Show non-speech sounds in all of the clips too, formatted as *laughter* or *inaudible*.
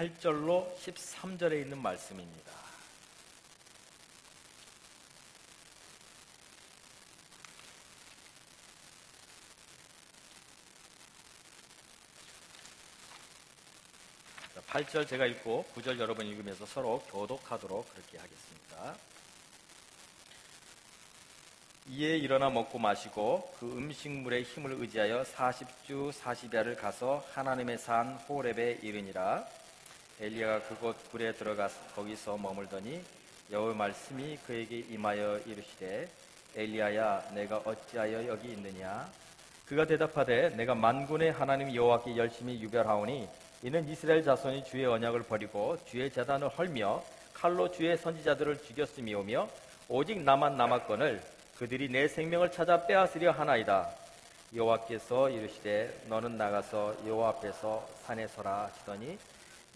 8절로 13절에 있는 말씀입니다. 자, 8절 제가 읽고 9절 여러분 읽으면서 서로 교독하도록 그렇게 하겠습니다. 이에 일어나 먹고 마시고 그 음식물의 힘을 의지하여 40주 40야를 가서 하나님의 산 호렙에 이르니라 엘리야가 그곳 굴에 들어가서 거기서 머물더니 여호와 말씀이 그에게 임하여 이르시되 엘리야야 내가 어찌하여 여기 있느냐 그가 대답하되 내가 만군의 하나님 여호와께 열심히 유별하오니 이는 이스라엘 자손이 주의 언약을 버리고 주의 재단을 헐며 칼로 주의 선지자들을 죽였음이오며 오직 나만 남았거늘 그들이 내 생명을 찾아 빼앗으려 하나이다. 여호와께서 이르시되 너는 나가서 여호와 앞에서 산에 서라 하시더니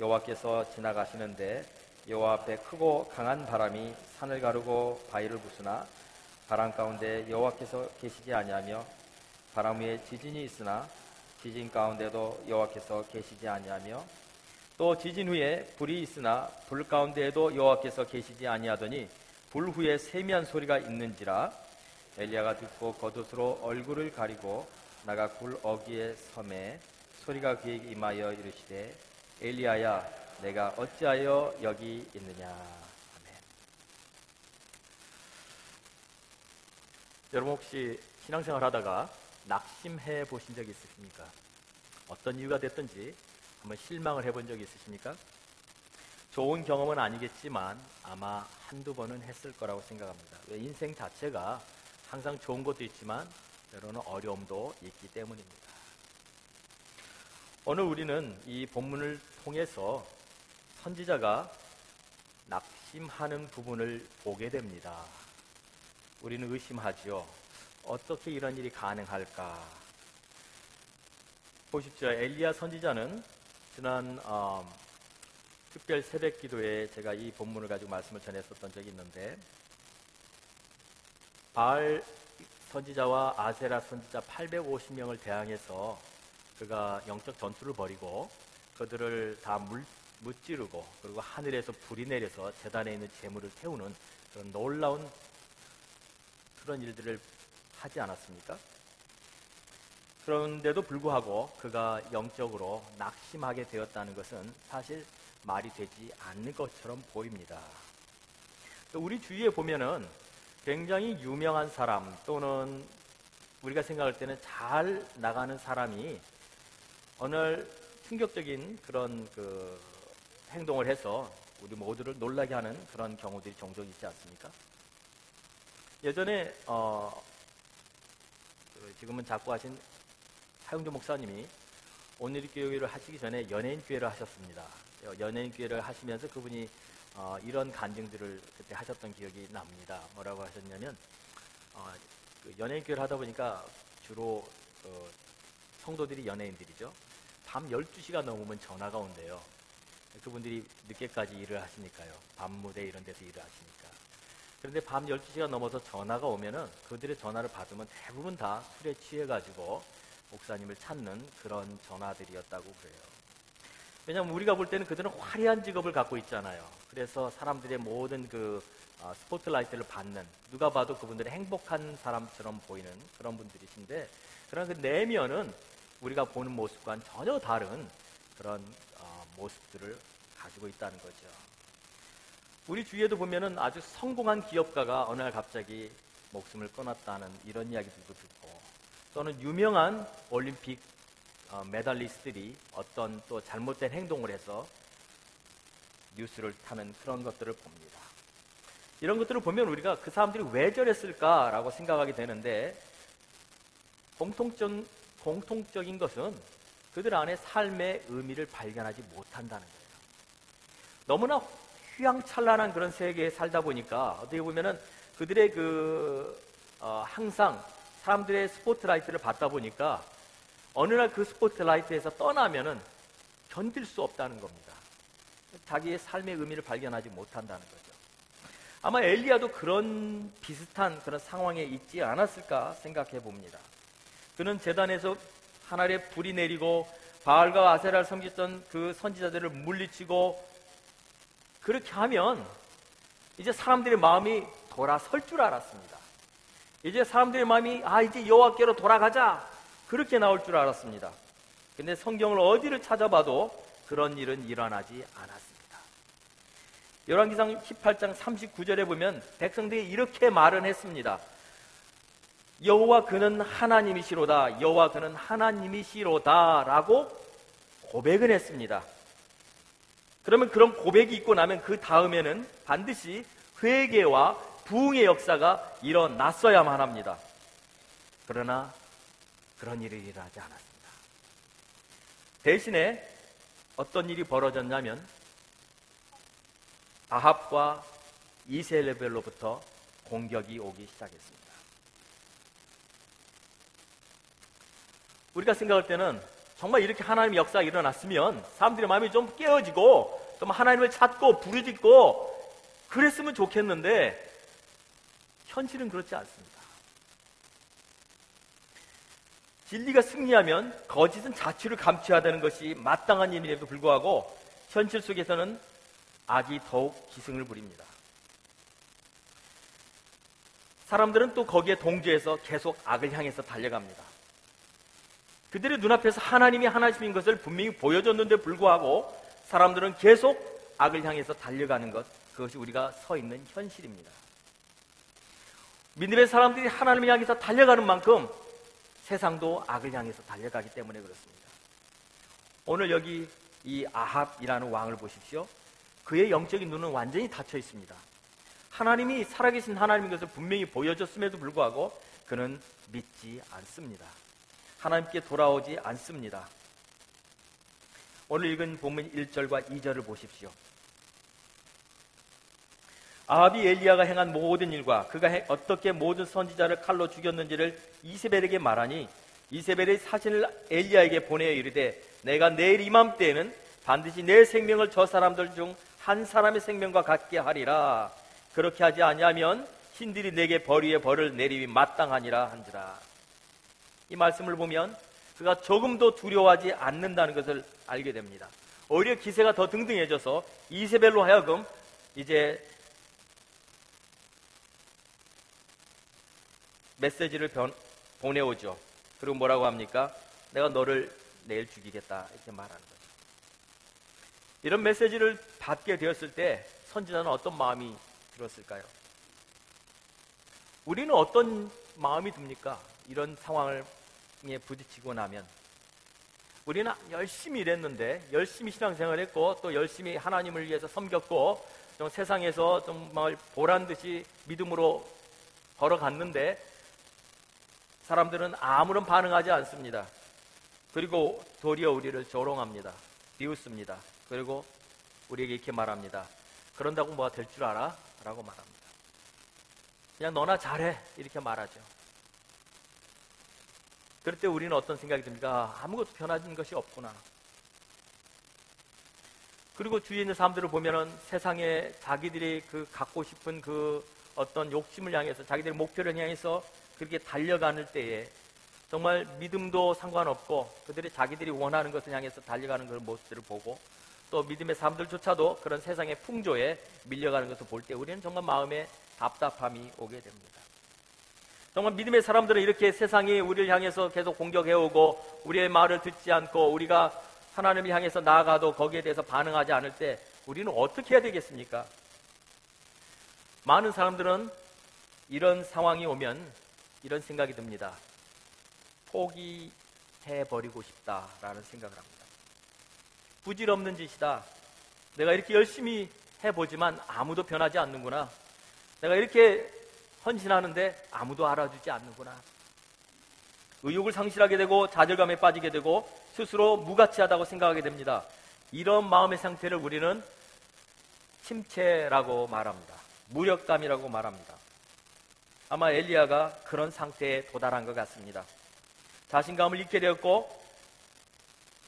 여호와께서 지나가시는데 여호와 앞에 크고 강한 바람이 산을 가르고 바위를 부수나 바람 가운데 여호와께서 계시지 아니하며 바람 위에 지진이 있으나 지진 가운데도 여호와께서 계시지 아니하며 또 지진 후에 불이 있으나 불 가운데에도 여호와께서 계시지 아니하더니 불 후에 세미한 소리가 있는지라 엘리야가 듣고 겉옷으로 얼굴을 가리고 나가 굴 어귀에 섬에 소리가 그에게 임하여 이르시되 엘리야야 내가 어찌하여 여기 있느냐 아멘. 여러분 혹시 신앙생활 하다가 낙심해 보신 적 있으십니까? 어떤 이유가 됐든지 한번 실망을 해본 적 있으십니까? 좋은 경험은 아니겠지만 아마 한두 번은 했을 거라고 생각합니다. 왜 인생 자체가 항상 좋은 것도 있지만 때로는 어려움도 있기 때문입니다. 오늘 우리는 이 본문을 통해서 선지자가 낙심하는 부분을 보게 됩니다. 우리는 의심하지요. 어떻게 이런 일이 가능할까? 보십시오. 엘리야 선지자는 지난 어, 특별 새벽 기도에 제가 이 본문을 가지고 말씀을 전했었던 적이 있는데 바알 선지자와 아세라 선지자 850명을 대항해서 그가 영적 전투를 벌이고 그들을 다 물, 무찌르고 그리고 하늘에서 불이 내려서 재단에 있는 재물을 태우는 그런 놀라운 그런 일들을 하지 않았습니까? 그런데도 불구하고 그가 영적으로 낙심하게 되었다는 것은 사실 말이 되지 않는 것처럼 보입니다. 우리 주위에 보면은 굉장히 유명한 사람 또는 우리가 생각할 때는 잘 나가는 사람이 어느 충격적인 그런 그 행동을 해서 우리 모두를 놀라게 하는 그런 경우들이 종종 있지 않습니까? 예전에 어그 지금은 작고하신 하용조 목사님이 오늘 교회를 하시기 전에 연예인 교회를 하셨습니다. 연예인 교회를 하시면서 그분이 어, 이런 간증들을 그때 하셨던 기억이 납니다. 뭐라고 하셨냐면 어, 그 연예인 교회를 하다 보니까 주로 어, 성도들이 연예인들이죠. 밤 12시가 넘으면 전화가 온대요. 그분들이 늦게까지 일을 하시니까요. 밤 무대 이런 데서 일을 하시니까. 그런데 밤 12시가 넘어서 전화가 오면은 그들의 전화를 받으면 대부분 다 술에 취해가지고 목사님을 찾는 그런 전화들이었다고 그래요. 왜냐하면 우리가 볼 때는 그들은 화려한 직업을 갖고 있잖아요. 그래서 사람들의 모든 그 어, 스포트라이트를 받는 누가 봐도 그분들이 행복한 사람처럼 보이는 그런 분들이신데 그런 그 내면은 우리가 보는 모습과는 전혀 다른 그런 어, 모습들을 가지고 있다는 거죠. 우리 주위에도 보면은 아주 성공한 기업가가 어느 날 갑자기 목숨을 끊었다는 이런 이야기들도 듣고 또는 유명한 올림픽 어, 메달리스트들이 어떤 또 잘못된 행동을 해서 뉴스를 타는 그런 것들을 봅니다. 이런 것들을 보면 우리가 그 사람들이 왜 저랬을까라고 생각하게 되는데 공통적, 공통적인 것은 그들 안에 삶의 의미를 발견하지 못한다는 거예요. 너무나 휘황찬란한 그런 세계에 살다 보니까 어떻게 보면은 그들의 그 어, 항상 사람들의 스포트라이트를 받다 보니까 어느 날 그 스포트라이트에서 떠나면은 견딜 수 없다는 겁니다. 자기의 삶의 의미를 발견하지 못한다는 거죠. 아마 엘리야도 그런 비슷한 그런 상황에 있지 않았을까 생각해 봅니다. 그는 재단에서 하늘에 불이 내리고 바알과 아세라를 섬겼던 그 선지자들을 물리치고 그렇게 하면 이제 사람들의 마음이 돌아설 줄 알았습니다. 이제 사람들의 마음이 아 이제 여호와께로 돌아가자 그렇게 나올 줄 알았습니다. 근데 성경을 어디를 찾아봐도 그런 일은 일어나지 않았습니다. 열왕기상 18장 39절에 보면 백성들이 이렇게 말은 했습니다. 여호와 그는 하나님이시로다. 여호와 그는 하나님이시로다라고 고백을 했습니다. 그러면 그런 고백이 있고 나면 그 다음에는 반드시 회개와 부흥의 역사가 일어났어야만 합니다. 그러나 그런 일이 일어나지 않았습니다. 대신에 어떤 일이 벌어졌냐면 아합과 이세레벨로부터 공격이 오기 시작했습니다. 우리가 생각할 때는 정말 이렇게 하나님의 역사가 일어났으면 사람들의 마음이 좀 깨어지고 좀 하나님을 찾고 부르짖고 그랬으면 좋겠는데 현실은 그렇지 않습니다. 진리가 승리하면 거짓은 자취를 감춰야 되는 것이 마땅한 일임에도 불구하고 현실 속에서는 악이 더욱 기승을 부립니다. 사람들은 또 거기에 동조해서 계속 악을 향해서 달려갑니다. 그들의 눈앞에서 하나님이 하나님인 것을 분명히 보여줬는데 불구하고 사람들은 계속 악을 향해서 달려가는 것, 그것이 우리가 서 있는 현실입니다. 믿음의 사람들이 하나님을 향해서 달려가는 만큼 세상도 악을 향해서 달려가기 때문에 그렇습니다. 오늘 여기 이 아합이라는 왕을 보십시오. 그의 영적인 눈은 완전히 닫혀 있습니다. 하나님이 살아계신 하나님인 것을 분명히 보여줬음에도 불구하고 그는 믿지 않습니다. 하나님께 돌아오지 않습니다. 오늘 읽은 본문 1절과 2절을 보십시오. 아합이 엘리야가 행한 모든 일과 그가 어떻게 모든 선지자를 칼로 죽였는지를 이세벨에게 말하니 이세벨이 사신을 엘리야에게 보내어 이르되 내가 내일 이맘때에는 반드시 내 생명을 저 사람들 중 한 사람의 생명과 같게 하리라 그렇게 하지 아니하면 신들이 내게 벌 위에 벌을 내리기 마땅하니라 한지라 이 말씀을 보면 그가 조금도 두려워하지 않는다는 것을 알게 됩니다. 오히려 기세가 더 등등해져서 이세벨로 하여금 이제 메시지를 변, 보내오죠. 그리고 뭐라고 합니까? 내가 너를 내일 죽이겠다 이렇게 말하는 거죠. 이런 메시지를 받게 되었을 때 선지자는 어떤 마음이 들었을까요? 우리는 어떤 마음이 듭니까? 이런 상황을 부딪히고 나면 우리는 열심히 일했는데 열심히 신앙생활 했고 또 열심히 하나님을 위해서 섬겼고 좀 세상에서 정말 보란 듯이 믿음으로 걸어갔는데 사람들은 아무런 반응하지 않습니다. 그리고 도리어 우리를 조롱합니다. 비웃습니다. 그리고 우리에게 이렇게 말합니다. 그런다고 뭐가 될 줄 알아? 라고 말합니다. 그냥 너나 잘해. 이렇게 말하죠. 그럴 때 우리는 어떤 생각이 듭니까? 아무것도 변하는 것이 없구나. 그리고 주위에 있는 사람들을 보면은 세상에 자기들이 그 갖고 싶은 그 어떤 욕심을 향해서 자기들의 목표를 향해서 그렇게 달려가는 때에 정말 믿음도 상관없고 그들이 자기들이 원하는 것을 향해서 달려가는 그런 모습들을 보고 또 믿음의 사람들조차도 그런 세상의 풍조에 밀려가는 것을 볼 때 우리는 정말 마음에 답답함이 오게 됩니다. 정말 믿음의 사람들은 이렇게 세상이 우리를 향해서 계속 공격해오고 우리의 말을 듣지 않고 우리가 하나님을 향해서 나아가도 거기에 대해서 반응하지 않을 때 우리는 어떻게 해야 되겠습니까? 많은 사람들은 이런 상황이 오면 이런 생각이 듭니다. 포기해버리고 싶다라는 생각을 합니다. 부질없는 짓이다. 내가 이렇게 열심히 해보지만 아무도 변하지 않는구나. 내가 이렇게 헌신하는데 아무도 알아주지 않는구나. 의욕을 상실하게 되고 좌절감에 빠지게 되고 스스로 무가치하다고 생각하게 됩니다. 이런 마음의 상태를 우리는 침체라고 말합니다. 무력감이라고 말합니다. 아마 엘리야가 그런 상태에 도달한 것 같습니다. 자신감을 잃게 되었고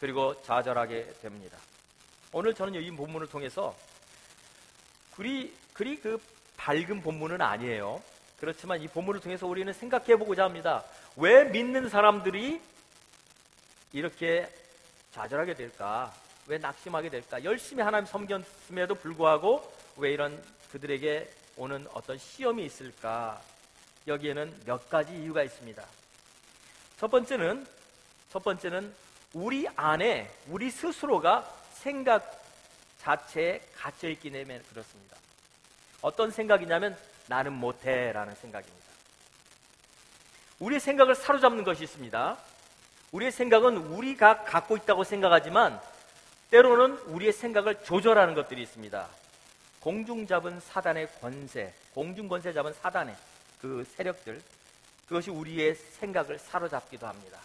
그리고 좌절하게 됩니다. 오늘 저는 이 본문을 통해서 그리 그리 그 밝은 본문은 아니에요. 그렇지만 이 본문을 통해서 우리는 생각해 보고자 합니다. 왜 믿는 사람들이 이렇게 좌절하게 될까? 왜 낙심하게 될까? 열심히 하나님 섬겼음에도 불구하고 왜 이런 그들에게 오는 어떤 시험이 있을까? 여기에는 몇 가지 이유가 있습니다. 첫 번째는 첫 번째는 우리 안에 우리 스스로가 생각 자체에 갇혀 있기 때문에 그렇습니다. 어떤 생각이냐면 나는 못해 라는 생각입니다. 우리의 생각을 사로잡는 것이 있습니다. 우리의 생각은 우리가 갖고 있다고 생각하지만 때로는 우리의 생각을 조절하는 것들이 있습니다. 공중 잡은 사단의 권세, 공중 권세 잡은 사단의 그 세력들, 그것이 우리의 생각을 사로잡기도 합니다.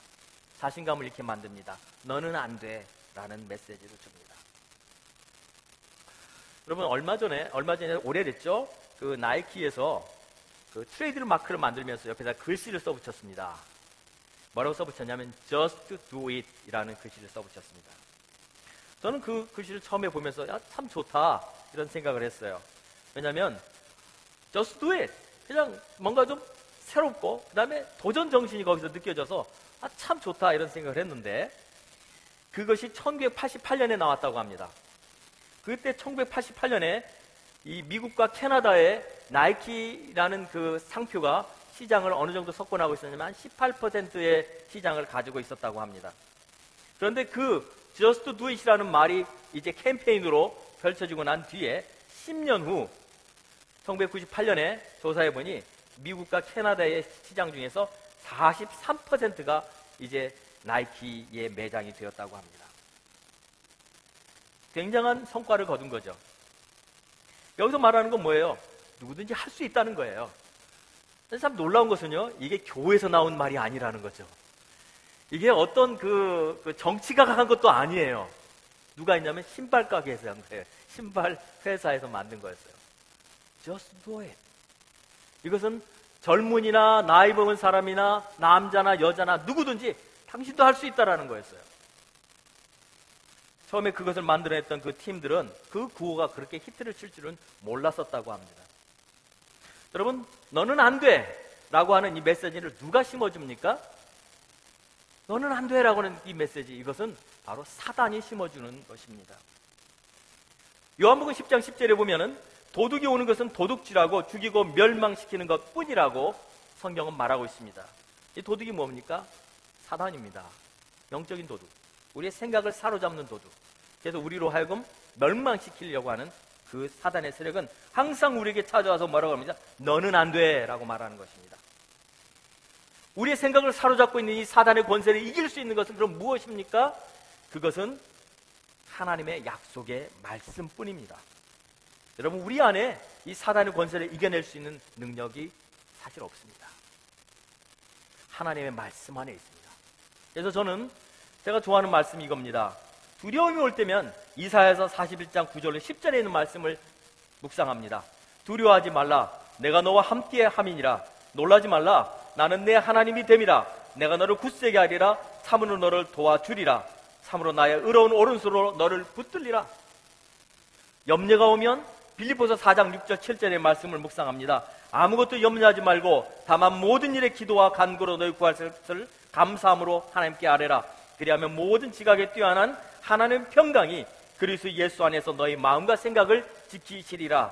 자신감을 잃게 만듭니다. 너는 안 돼. 라는 메시지를 줍니다. 여러분, 얼마 전에, 얼마 전에 오래됐죠? 그 나이키에서 그 트레이드 마크를 만들면서 옆에다 글씨를 써붙였습니다. 뭐라고 써붙였냐면 just do it 이라는 글씨를 써붙였습니다. 저는 그 글씨를 처음에 보면서 야, 참 좋다 이런 생각을 했어요. 왜냐하면 just do it 그냥 뭔가 좀 새롭고 그 다음에 도전 정신이 거기서 느껴져서 아, 참 좋다 이런 생각을 했는데 그것이 1988년에 나왔다고 합니다. 그때 1988년에 이 미국과 캐나다의 나이키라는 그 상표가 시장을 어느 정도 석권하고 있었냐면 18%의 시장을 가지고 있었다고 합니다. 그런데 그 Just Do It이라는 말이 이제 캠페인으로 펼쳐지고 난 뒤에 10년 후 1998년에 조사해 보니 미국과 캐나다의 시장 중에서 43%가 이제 나이키의 매장이 되었다고 합니다. 굉장한 성과를 거둔 거죠. 여기서 말하는 건 뭐예요? 누구든지 할 수 있다는 거예요. 참 놀라운 것은요, 이게 교회에서 나온 말이 아니라는 거죠. 이게 어떤 그, 그 정치가 한 것도 아니에요. 누가 있냐면 신발 가게에서 한 거예요. 신발 회사에서 만든 거였어요. Just do it. 이것은 젊은이나 나이 먹은 사람이나 남자나 여자나 누구든지 당신도 할 수 있다라는 거였어요. 처음에 그것을 만들어냈던 그 팀들은 그 구호가 그렇게 히트를 칠 줄은 몰랐었다고 합니다. 여러분, 너는 안 돼! 라고 하는 이 메시지를 누가 심어줍니까? 너는 안 돼! 라고 하는 이 메시지, 이것은 바로 사단이 심어주는 것입니다. 요한복음 10장 10절에 보면은 도둑이 오는 것은 도둑질하고 죽이고 멸망시키는 것 뿐이라고 성경은 말하고 있습니다. 이 도둑이 뭡니까? 사단입니다. 영적인 도둑. 우리의 생각을 사로잡는 도둑. 그래서 우리로 하여금 멸망시키려고 하는 그 사단의 세력은 항상 우리에게 찾아와서 뭐라고 합니다. 너는 안 돼! 라고 말하는 것입니다. 우리의 생각을 사로잡고 있는 이 사단의 권세를 이길 수 있는 것은 그럼 무엇입니까? 그것은 하나님의 약속의 말씀뿐입니다. 여러분, 우리 안에 이 사단의 권세를 이겨낼 수 있는 능력이 사실 없습니다. 하나님의 말씀 안에 있습니다. 그래서 저는 제가 좋아하는 말씀이 이겁니다. 두려움이 올 때면 이사야서 41장 9절로 10절에 있는 말씀을 묵상합니다. 두려워하지 말라. 내가 너와 함께 함이니라. 놀라지 말라. 나는 내 하나님이 됨이라. 내가 너를 굳세게 하리라. 참으로 너를 도와주리라. 참으로 나의 의로운 오른손으로 너를 붙들리라. 염려가 오면 빌리포서 4장 6절 7절의 말씀을 묵상합니다. 아무것도 염려하지 말고 다만 모든 일에 기도와 간구로 너희 구할 것을 감사함으로 하나님께 아뢰라. 그리하면 모든 지각에 뛰어난 하나님 평강이 그리스도 예수 안에서 너희 마음과 생각을 지키시리라.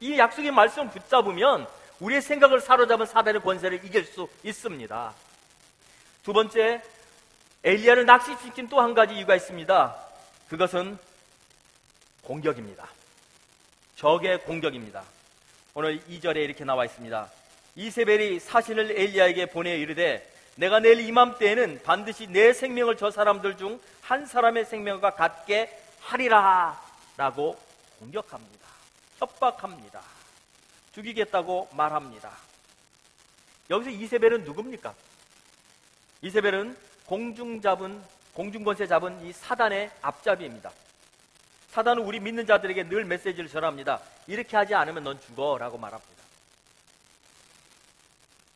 이 약속의 말씀 붙잡으면 우리의 생각을 사로잡은 사단의 권세를 이길 수 있습니다. 두 번째, 엘리야를 낚시시킨 또 한 가지 이유가 있습니다. 그것은 공격입니다. 적의 공격입니다. 오늘 2절에 이렇게 나와 있습니다. 이세벨이 사신을 엘리야에게 보내 이르되 내가 내일 이맘때에는 반드시 내 생명을 저 사람들 중 한 사람의 생명과 같게 하리라 라고 공격합니다. 협박합니다. 죽이겠다고 말합니다. 여기서 이세벨은 누굽니까? 이세벨은 공중 잡은 공중권세 잡은 이 사단의 앞잡이입니다. 사단은 우리 믿는 자들에게 늘 메시지를 전합니다. 이렇게 하지 않으면 넌 죽어라고 말합니다.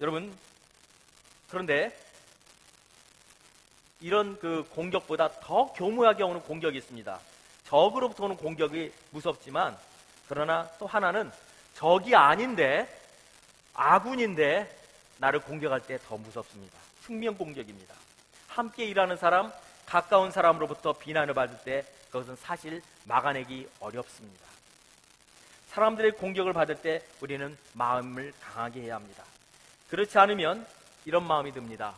여러분 그런데 이런 그 공격보다 더 교묘하게 오는 공격이 있습니다. 적으로부터 오는 공격이 무섭지만 그러나 또 하나는 적이 아닌데 아군인데 나를 공격할 때 더 무섭습니다. 숙명 공격입니다. 함께 일하는 사람, 가까운 사람으로부터 비난을 받을 때 그것은 사실 막아내기 어렵습니다. 사람들의 공격을 받을 때 우리는 마음을 강하게 해야 합니다. 그렇지 않으면 이런 마음이 듭니다.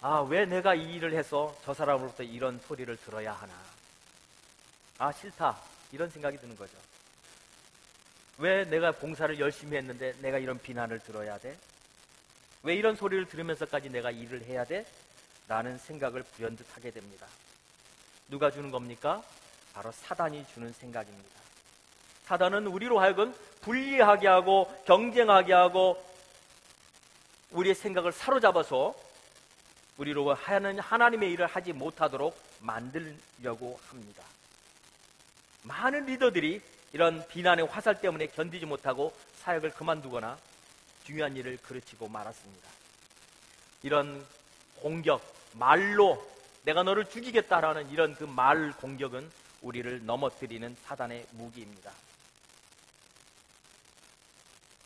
아, 왜 내가 이 일을 해서 저 사람으로부터 이런 소리를 들어야 하나? 아, 싫다. 이런 생각이 드는 거죠. 왜 내가 봉사를 열심히 했는데 내가 이런 비난을 들어야 돼? 왜 이런 소리를 들으면서까지 내가 일을 해야 돼? 라는 생각을 부연듯 하게 됩니다. 누가 주는 겁니까? 바로 사단이 주는 생각입니다. 사단은 우리로 하여금 불리하게 하고 경쟁하게 하고 우리의 생각을 사로잡아서 우리로 하는 하나님의 일을 하지 못하도록 만들려고 합니다. 많은 리더들이 이런 비난의 화살 때문에 견디지 못하고 사역을 그만두거나 중요한 일을 그르치고 말았습니다. 이런 공격, 말로 내가 너를 죽이겠다라는 이런 그 말 공격은 우리를 넘어뜨리는 사단의 무기입니다.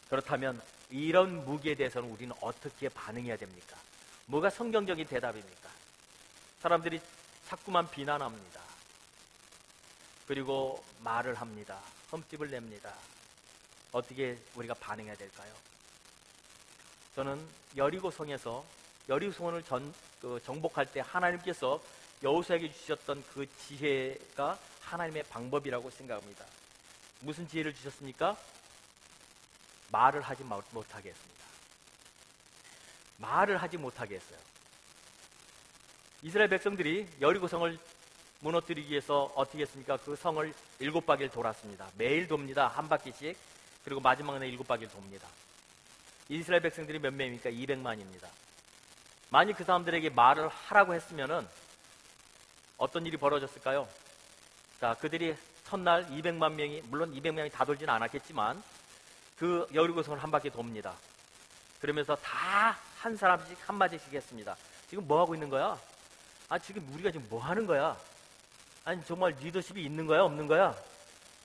그렇다면 이런 무기에 대해서는 우리는 어떻게 반응해야 됩니까? 뭐가 성경적인 대답입니까? 사람들이 자꾸만 비난합니다. 그리고 말을 합니다. 흠집을 냅니다. 어떻게 우리가 반응해야 될까요? 저는 여리고성에서 여리고성을 전, 그 정복할 때 하나님께서 여호수에게 주셨던 그 지혜가 하나님의 방법이라고 생각합니다. 무슨 지혜를 주셨습니까? 말을 하지 못하게 했습니다. 말을 하지 못하게 했어요. 이스라엘 백성들이 여리고성을 무너뜨리기 위해서 어떻게 했습니까? 그 성을 일곱 바퀴를 돌았습니다. 매일 돕니다. 한 바퀴씩. 그리고 마지막 날 일곱 바퀴를 돕니다. 이스라엘 백성들이 몇 명입니까? 200만입니다. 만약 그 사람들에게 말을 하라고 했으면은 어떤 일이 벌어졌을까요? 자, 그들이 첫날 200만 명이, 물론 200명이 다 돌지는 않았겠지만 그 여리고성을 한 바퀴 돕니다. 그러면서 다 한 사람씩 한 마디씩 했습니다. 지금 뭐 하고 있는 거야? 아, 지금 우리가 지금 뭐 하는 거야? 아니, 정말 리더십이 있는 거야? 없는 거야?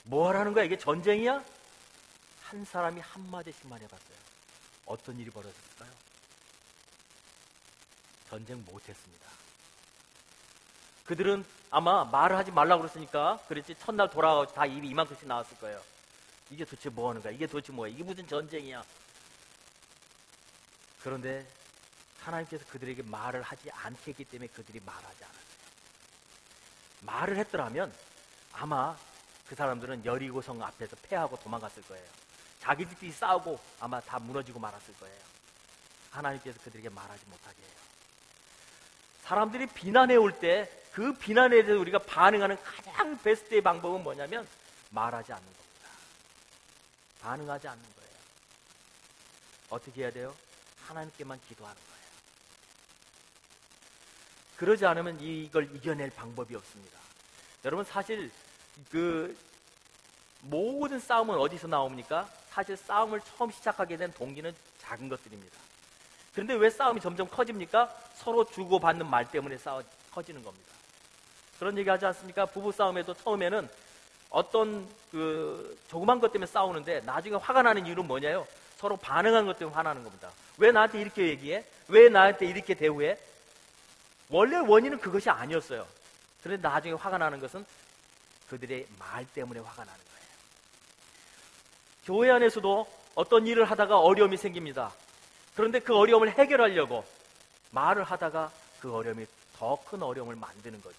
뭐 하라는 거야? 이게 전쟁이야? 한 사람이 한 마디씩만 해봤어요. 어떤 일이 벌어졌을까요? 전쟁 못했습니다. 그들은 아마 말을 하지 말라고 그랬으니까 그랬지 첫날 돌아가고 다 입이 이만큼씩 나왔을 거예요. 이게 도대체 뭐 하는 거야? 이게 도대체 뭐야? 이게 무슨 전쟁이야? 그런데 하나님께서 그들에게 말을 하지 않게 했기 때문에 그들이 말하지 않았어요. 말을 했더라면 아마 그 사람들은 여리고성 앞에서 패하고 도망갔을 거예요. 자기들끼리 싸우고 아마 다 무너지고 말았을 거예요. 하나님께서 그들에게 말하지 못하게 해요. 사람들이 비난해 올 때 그 비난에 대해서 우리가 반응하는 가장 베스트의 방법은 뭐냐면 말하지 않는 겁니다. 반응하지 않는 거예요. 어떻게 해야 돼요? 하나님께만 기도하는 거예요. 그러지 않으면 이걸 이겨낼 방법이 없습니다. 여러분 사실 그 모든 싸움은 어디서 나옵니까? 사실 싸움을 처음 시작하게 된 동기는 작은 것들입니다. 그런데 왜 싸움이 점점 커집니까? 서로 주고받는 말 때문에 싸워 커지는 겁니다. 그런 얘기 하지 않습니까? 부부 싸움에도 처음에는 어떤 그 조그만 것 때문에 싸우는데 나중에 화가 나는 이유는 뭐냐요? 서로 반응한 것 때문에 화나는 겁니다. 왜 나한테 이렇게 얘기해? 왜 나한테 이렇게 대우해? 원래 원인은 그것이 아니었어요. 그런데 나중에 화가 나는 것은 그들의 말 때문에 화가 나는 거예요. 교회 안에서도 어떤 일을 하다가 어려움이 생깁니다. 그런데 그 어려움을 해결하려고 말을 하다가 그 어려움이 더 큰 어려움을 만드는 거죠.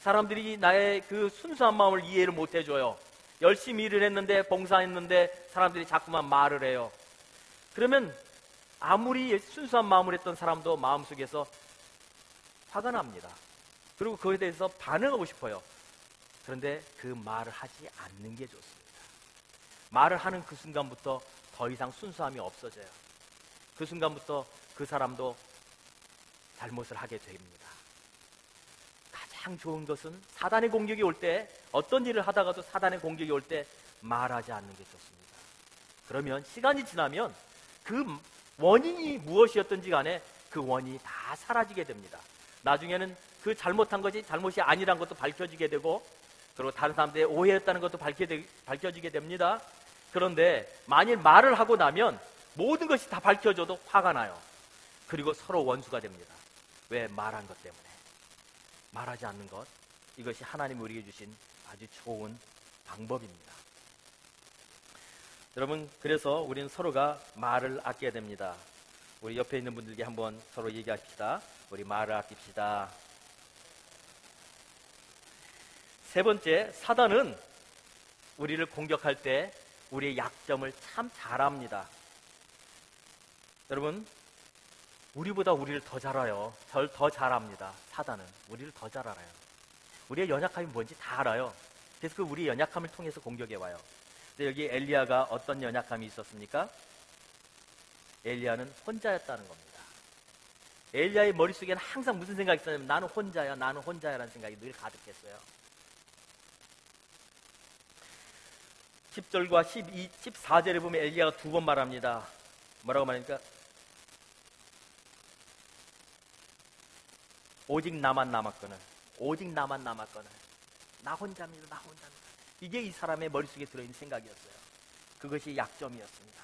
사람들이 나의 그 순수한 마음을 이해를 못 해줘요. 열심히 일을 했는데, 봉사했는데, 사람들이 자꾸만 말을 해요. 그러면 아무리 순수한 마음을 했던 사람도 마음속에서 화가 납니다. 그리고 그에 대해서 반응하고 싶어요. 그런데 그 말을 하지 않는 게 좋습니다. 말을 하는 그 순간부터 더 이상 순수함이 없어져요. 그 순간부터 그 사람도 잘못을 하게 됩니다. 가장 좋은 것은 사단의 공격이 올 때 어떤 일을 하다가도 사단의 공격이 올 때 말하지 않는 게 좋습니다. 그러면 시간이 지나면 그 원인이 무엇이었든지 간에 그 원인이 다 사라지게 됩니다. 나중에는 그 잘못한 것이 잘못이 아니란 것도 밝혀지게 되고 그리고 다른 사람들의 오해였다는 것도 밝혀지게 됩니다. 그런데 만일 말을 하고 나면 모든 것이 다 밝혀져도 화가 나요. 그리고 서로 원수가 됩니다. 왜 말한 것 때문에. 말하지 않는 것 이것이 하나님 우리에게 주신 아주 좋은 방법입니다. 여러분 그래서 우리는 서로가 말을 아껴야 됩니다. 우리 옆에 있는 분들께 한번 서로 얘기합시다. 우리 말을 아낍시다. 세 번째 사단은 우리를 공격할 때 우리의 약점을 참 잘합니다. 여러분 우리보다 우리를 더 잘 알아요. 절 더 잘합니다. 사단은 우리를 더 잘 알아요. 우리의 연약함이 뭔지 다 알아요. 그래서 그 우리의 연약함을 통해서 공격해 와요. 근데 여기 엘리야가 어떤 연약함이 있었습니까? 엘리야는 혼자였다는 겁니다. 엘리야의 머릿속에는 항상 무슨 생각이 있었냐면 나는 혼자야, 나는 혼자야라는 생각이 늘 가득했어요. 10절과 12, 14절에 보면 엘리야가 두 번 말합니다. 뭐라고 말합니까? 오직 나만 남았거늘. 오직 나만 남았거늘. 나 혼자입니다 나 혼자입니다. 이게 이 사람의 머릿속에 들어있는 생각이었어요. 그것이 약점이었습니다.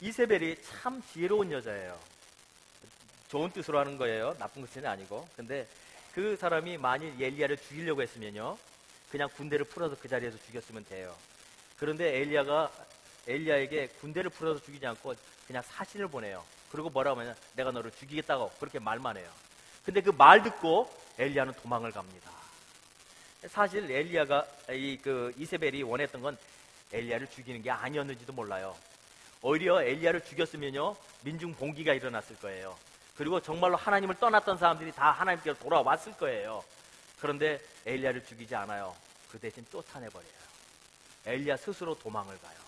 이세벨이 참 지혜로운 여자예요. 좋은 뜻으로 하는 거예요. 나쁜 것은 아니고. 근데 그 사람이 만일 엘리야를 죽이려고 했으면요. 그냥 군대를 풀어서 그 자리에서 죽였으면 돼요. 그런데 엘리야가 엘리야에게 군대를 풀어서 죽이지 않고 그냥 사신을 보내요 그리고 뭐라고 하냐 내가 너를 죽이겠다고 그렇게 말만 해요. 근데 그 말 듣고 엘리야는 도망을 갑니다. 사실 엘리야가 이 그 이세벨이 원했던 건 엘리야를 죽이는 게 아니었는지도 몰라요. 오히려 엘리야를 죽였으면요 민중 봉기가 일어났을 거예요. 그리고 정말로 하나님을 떠났던 사람들이 다 하나님께로 돌아왔을 거예요. 그런데 엘리야를 죽이지 않아요. 그 대신 쫓아내버려요. 엘리야 스스로 도망을 가요.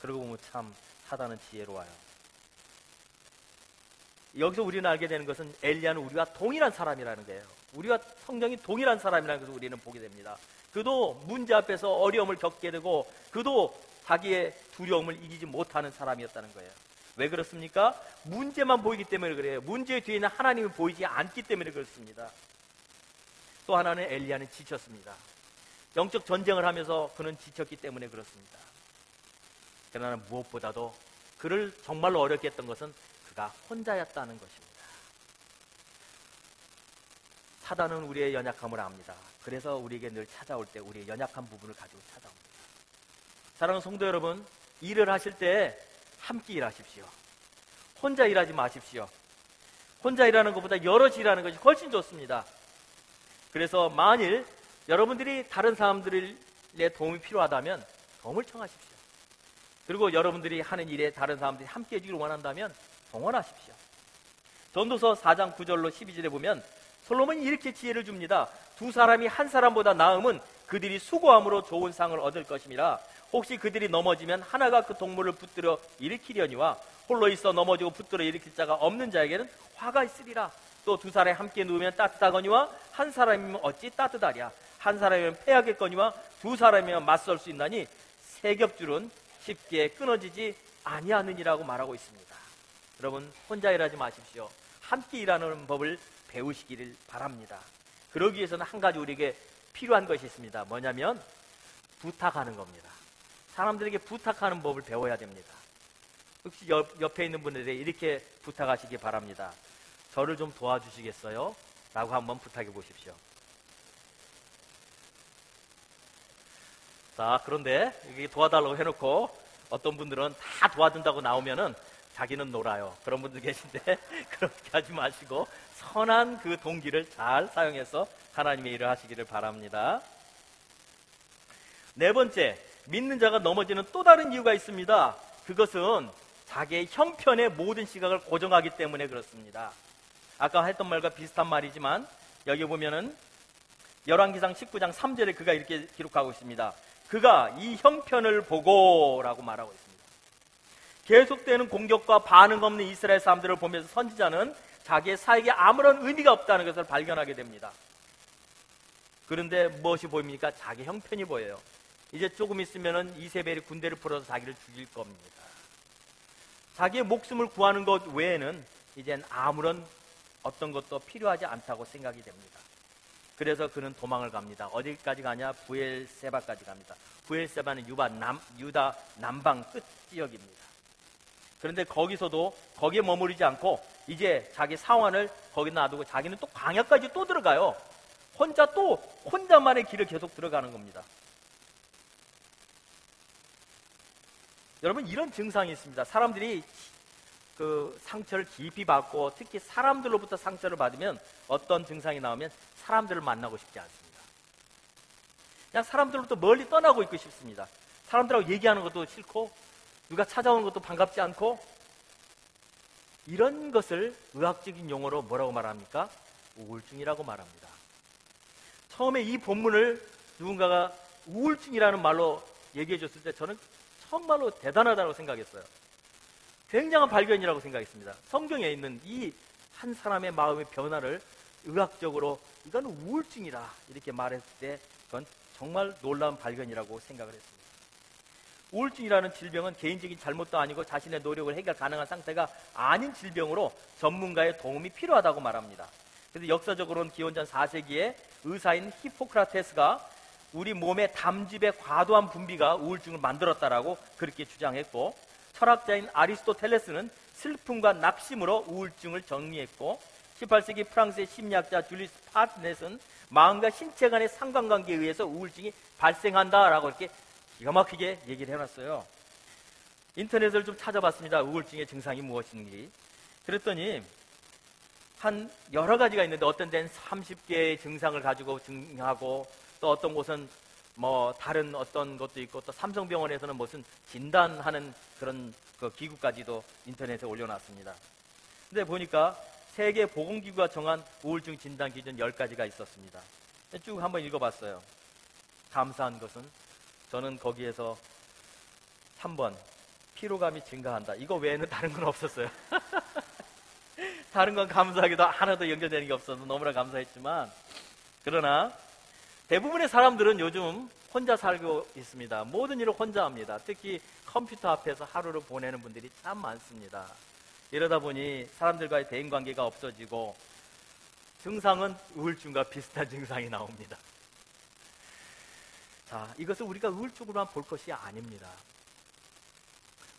그러고 보면 참 사단은 지혜로워요 여기서 우리는 알게 되는 것은 엘리야는 우리와 동일한 사람이라는 거예요. 우리와 성령이 동일한 사람이라는 것을 우리는 보게 됩니다. 그도 문제 앞에서 어려움을 겪게 되고 그도 자기의 두려움을 이기지 못하는 사람이었다는 거예요. 왜 그렇습니까? 문제만 보이기 때문에 그래요. 문제 뒤에는 하나님이 보이지 않기 때문에 그렇습니다. 또 하나는 엘리야는 지쳤습니다. 영적 전쟁을 하면서 그는 지쳤기 때문에 그렇습니다. 그러나 무엇보다도 그를 정말로 어렵게 했던 것은 그가 혼자였다는 것입니다. 사단은 우리의 연약함을 압니다. 그래서 우리에게 늘 찾아올 때 우리의 연약한 부분을 가지고 찾아옵니다. 사랑하는 성도 여러분, 일을 하실 때 함께 일하십시오. 혼자 일하지 마십시오. 혼자 일하는 것보다 여럿이 일하는 것이 훨씬 좋습니다. 그래서 만일 여러분들이 다른 사람들의 도움이 필요하다면 도움을 청하십시오. 그리고 여러분들이 하는 일에 다른 사람들이 함께 해주기를 원한다면 동원하십시오. 전도서 4장 9절로 12절에 보면 솔로몬이 이렇게 지혜를 줍니다. 두 사람이 한 사람보다 나음은 그들이 수고함으로 좋은 상을 얻을 것임이라. 혹시 그들이 넘어지면 하나가 그 동물을 붙들어 일으키려니와 홀로 있어 넘어지고 붙들어 일으킬 자가 없는 자에게는 화가 있으리라. 또 두 사람이 함께 누우면 따뜻하거니와 한 사람이면 어찌 따뜻하랴. 한 사람이면 패하겠거니와 두 사람이면 맞설 수 있나니 세 겹줄은 쉽게 끊어지지 아니하느니라고 말하고 있습니다. 여러분 혼자 일하지 마십시오. 함께 일하는 법을 배우시기를 바랍니다. 그러기 위해서는 한 가지 우리에게 필요한 것이 있습니다. 뭐냐면 부탁하는 겁니다. 사람들에게 부탁하는 법을 배워야 됩니다. 혹시 옆, 옆에 있는 분들에게 이렇게 부탁하시기 바랍니다. 저를 좀 도와주시겠어요? 라고 한번 부탁해 보십시오. 자, 그런데 이게 도와달라고 해놓고 어떤 분들은 다 도와준다고 나오면은 자기는 놀아요. 그런 분들 계신데 *laughs* 그렇게 하지 마시고 선한 그 동기를 잘 사용해서 하나님의 일을 하시기를 바랍니다. 네 번째, 믿는 자가 넘어지는 또 다른 이유가 있습니다. 그것은 자기의 형편의 모든 시각을 고정하기 때문에 그렇습니다. 아까 했던 말과 비슷한 말이지만 여기 보면은 열왕기상 19장 3절에 그가 이렇게 기록하고 있습니다. 그가 이 형편을 보고라고 말하고 있습니다. 계속되는 공격과 반응 없는 이스라엘 사람들을 보면서 선지자는 자기의 사역에 아무런 의미가 없다는 것을 발견하게 됩니다. 그런데 무엇이 보입니까? 자기 형편이 보여요. 이제 조금 있으면 이세벨이 군대를 풀어서 자기를 죽일 겁니다. 자기의 목숨을 구하는 것 외에는 이젠 아무런 어떤 것도 필요하지 않다고 생각이 됩니다. 그래서 그는 도망을 갑니다. 어디까지 가냐? 부엘세바까지 갑니다. 부엘세바는 유바 남, 유다 남방 끝 지역입니다. 그런데 거기서도 거기에 머무르지 않고 이제 자기 상환을 거기 놔두고 자기는 또 광야까지 또 들어가요. 혼자 또 혼자만의 길을 계속 들어가는 겁니다. 여러분 이런 증상이 있습니다. 사람들이 그 상처를 깊이 받고 특히 사람들로부터 상처를 받으면 어떤 증상이 나오면 사람들을 만나고 싶지 않습니다. 그냥 사람들로부터 멀리 떠나고 있고 싶습니다. 사람들하고 얘기하는 것도 싫고 누가 찾아오는 것도 반갑지 않고 이런 것을 의학적인 용어로 뭐라고 말합니까? 우울증이라고 말합니다. 처음에 이 본문을 누군가가 우울증이라는 말로 얘기해 줬을 때 저는 정말로 대단하다고 생각했어요. 굉장한 발견이라고 생각했습니다. 성경에 있는 이 한 사람의 마음의 변화를 의학적으로 이건 우울증이다 이렇게 말했을 때 그건 정말 놀라운 발견이라고 생각을 했습니다. 우울증이라는 질병은 개인적인 잘못도 아니고 자신의 노력을 해결 가능한 상태가 아닌 질병으로 전문가의 도움이 필요하다고 말합니다. 그래서 역사적으로는 기원전 4세기에 의사인 히포크라테스가 우리 몸의 담즙의 과도한 분비가 우울증을 만들었다라고 그렇게 주장했고 철학자인 아리스토텔레스는 슬픔과 낙심으로 우울증을 정리했고 18세기 프랑스의 심리학자 줄리스 파트넷은 마음과 신체 간의 상관관계에 의해서 우울증이 발생한다라고 이렇게 기가 막히게 얘기를 해놨어요. 인터넷을 좀 찾아봤습니다. 우울증의 증상이 무엇인지. 그랬더니 한 여러 가지가 있는데 어떤 데는 30개의 증상을 가지고 증하고 또 어떤 곳은 뭐 다른 어떤 것도 있고 또 삼성병원에서는 무슨 진단하는 그런 그 기구까지도 인터넷에 올려놨습니다. 근데 보니까 세계 보건기구가 정한 우울증 진단 기준 10가지가 있었습니다. 쭉 한번 읽어봤어요. 감사한 것은 저는 거기에서 3번 피로감이 증가한다. 이거 외에는 *laughs* 다른 건 없었어요. *laughs* 다른 건 감사하기도 하나도 연결되는 게 없어서 너무나 감사했지만 그러나 대부분의 사람들은 요즘 혼자 살고 있습니다. 모든 일을 혼자 합니다. 특히 컴퓨터 앞에서 하루를 보내는 분들이 참 많습니다. 이러다 보니 사람들과의 대인 관계가 없어지고 증상은 우울증과 비슷한 증상이 나옵니다. 자, 이것을 우리가 우울증으로만 볼 것이 아닙니다.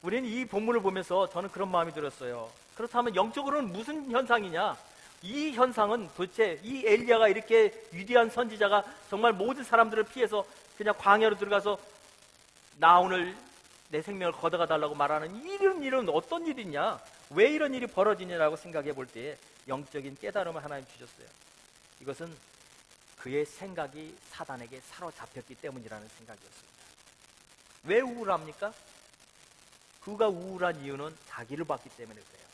우리는 이 본문을 보면서 저는 그런 마음이 들었어요. 그렇다면 영적으로는 무슨 현상이냐? 이 현상은 도대체 이 엘리야가 이렇게 위대한 선지자가 정말 모든 사람들을 피해서 그냥 광야로 들어가서 나 오늘 내 생명을 걷어가 달라고 말하는 이런 일은 어떤 일이냐? 왜 이런 일이 벌어지냐라고 생각해 볼 때 영적인 깨달음을 하나님 주셨어요. 이것은 그의 생각이 사단에게 사로잡혔기 때문이라는 생각이었습니다. 왜 우울합니까? 그가 우울한 이유는 자기를 봤기 때문에 그래요.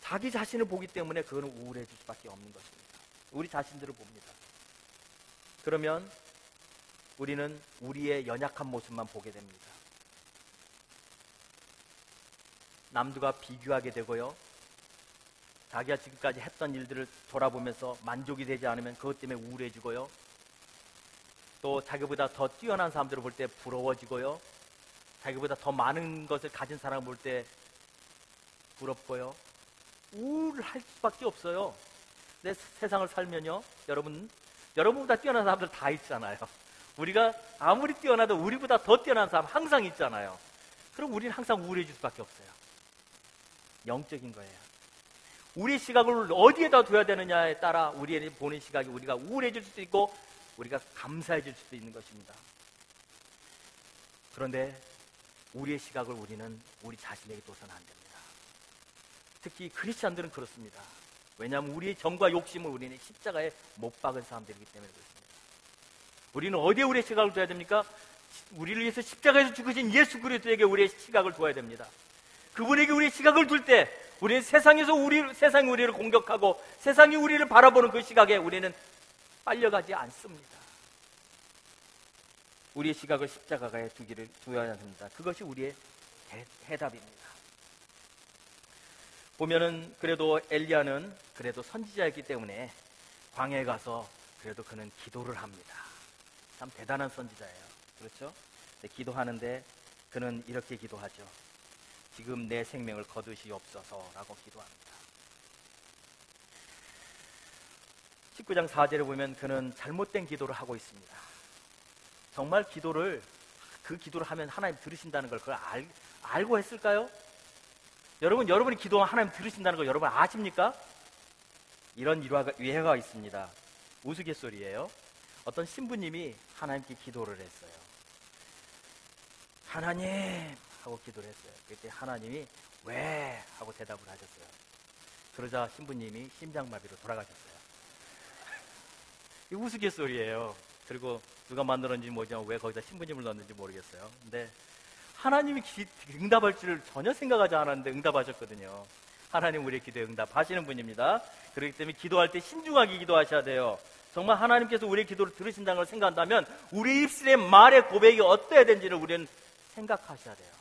자기 자신을 보기 때문에 그거는 우울해질 수밖에 없는 것입니다. 우리 자신들을 봅니다. 그러면 우리는 우리의 연약한 모습만 보게 됩니다. 남들과 비교하게 되고요. 자기가 지금까지 했던 일들을 돌아보면서 만족이 되지 않으면 그것 때문에 우울해지고요. 또 자기보다 더 뛰어난 사람들을 볼 때 부러워지고요. 자기보다 더 많은 것을 가진 사람을 볼 때 부럽고요. 우울할 수밖에 없어요. 내 세상을 살면요, 여러분, 여러분보다 뛰어난 사람들 다 있잖아요. 우리가 아무리 뛰어나도 우리보다 더 뛰어난 사람 항상 있잖아요. 그럼 우리는 항상 우울해질 수밖에 없어요. 영적인 거예요. 우리 시각을 어디에다 둬야 되느냐에 따라 우리의 보는 시각이 우리가 우울해질 수도 있고 우리가 감사해질 수도 있는 것입니다. 그런데 우리의 시각을 우리는 우리 자신에게 둬서는 안 됩니다. 특히 크리스찬들은 그렇습니다. 왜냐하면 우리의 정과 욕심을 우리는 십자가에 못 박은 사람들이기 때문에 그렇습니다. 우리는 어디에 우리의 시각을 둬야 됩니까? 우리를 위해서 십자가에서 죽으신 예수 그리스도에게 우리의 시각을 둬야 됩니다. 그분에게 우리의 시각을 둘 때 우리는 세상에서 우리 세상이 우리를 공격하고 세상이 우리를 바라보는 그 시각에 우리는 빨려가지 않습니다. 우리의 시각을 십자가에 두기를 두어야 합니다. 그것이 우리의 대, 해답입니다. 보면은 그래도 엘리야는 그래도 선지자였기 때문에 광야에 가서 그래도 그는 기도를 합니다. 참 대단한 선지자예요. 그렇죠? 기도하는데 그는 이렇게 기도하죠. 지금 내 생명을 거두시옵소서라고 기도합니다. 19장 4절에 보면 그는 잘못된 기도를 하고 있습니다. 정말 기도를 그 기도를 하면 하나님 들으신다는 걸 그걸 알, 알고 했을까요? 여러분, 여러분이 기도하면 하나님 들으신다는 거 여러분 아십니까? 이런 일화가, 예화가 있습니다. 우스갯소리예요. 어떤 신부님이 하나님께 기도를 했어요. 하나님 하고 기도를 했어요. 그때 하나님이 왜 하고 대답을 하셨어요. 그러자 신부님이 심장마비로 돌아가셨어요. *laughs* 이 우스갯소리예요. 그리고 누가 만들었는지 모르지만 왜 거기다 신부님을 넣었는지 모르겠어요. 근데 하나님이 기, 응답할 줄을 전혀 생각하지 않았는데 응답하셨거든요. 하나님 우리의 기도에 응답하시는 분입니다. 그렇기 때문에 기도할 때 신중하게 기도하셔야 돼요. 정말 하나님께서 우리의 기도를 들으신다는 걸 생각한다면 우리 입술의 말의 고백이 어떠해야 되는지를 우리는 생각하셔야 돼요.